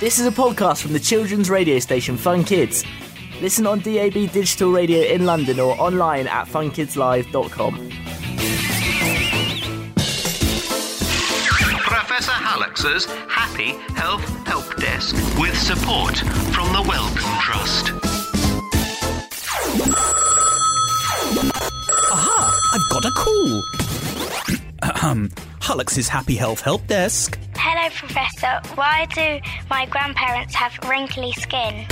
This is a podcast from the children's radio station Fun Kids. Listen on DAB digital radio in London or online at funkidslive.com. Professor Hallux's Happy Health Help Desk with support from the Wellcome Trust. Aha! I've got a call. Ahem. Hallux's Happy Health Help Desk. Professor. Why do my grandparents have wrinkly skin?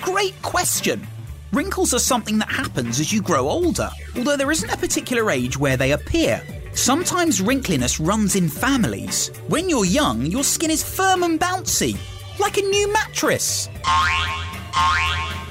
Great question. Wrinkles are something that happens as you grow older, although there isn't a particular age where they appear. Sometimes wrinkliness runs in families. When you're young, your skin is firm and bouncy, like a new mattress.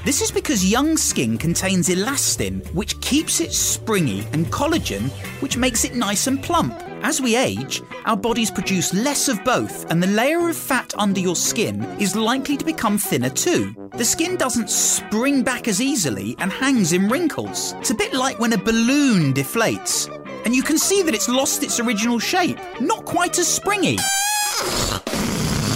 This is because young skin contains elastin, which keeps it springy, and collagen, which makes it nice and plump. As we age, our bodies produce less of both, and the layer of fat under your skin is likely to become thinner too. The skin doesn't spring back as easily and hangs in wrinkles. It's a bit like when a balloon deflates, and you can see that it's lost its original shape, not quite as springy.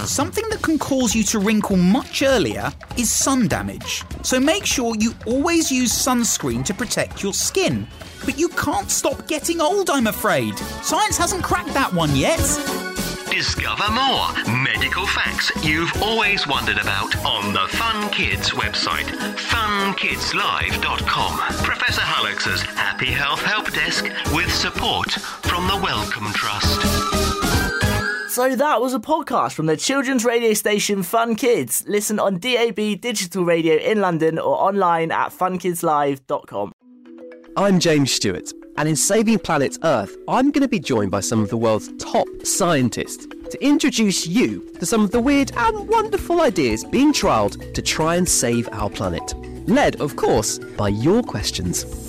Something that can cause you to wrinkle much earlier is sun damage. So make sure you always use sunscreen to protect your skin. But you can't stop getting old, I'm afraid. Science hasn't cracked that one yet. Discover more medical facts you've always wondered about on the Fun Kids website, funkidslive.com. Professor Hallux's Happy Health Help Desk with support from the Wellcome Trust. So that was a podcast from the children's radio station Fun Kids. Listen on DAB digital radio in London or online at funkidslive.com. I'm James Stewart, and in Saving Planet Earth, I'm going to be joined by some of the world's top scientists to introduce you to some of the weird and wonderful ideas being trialled to try and save our planet. Led, of course, by your questions.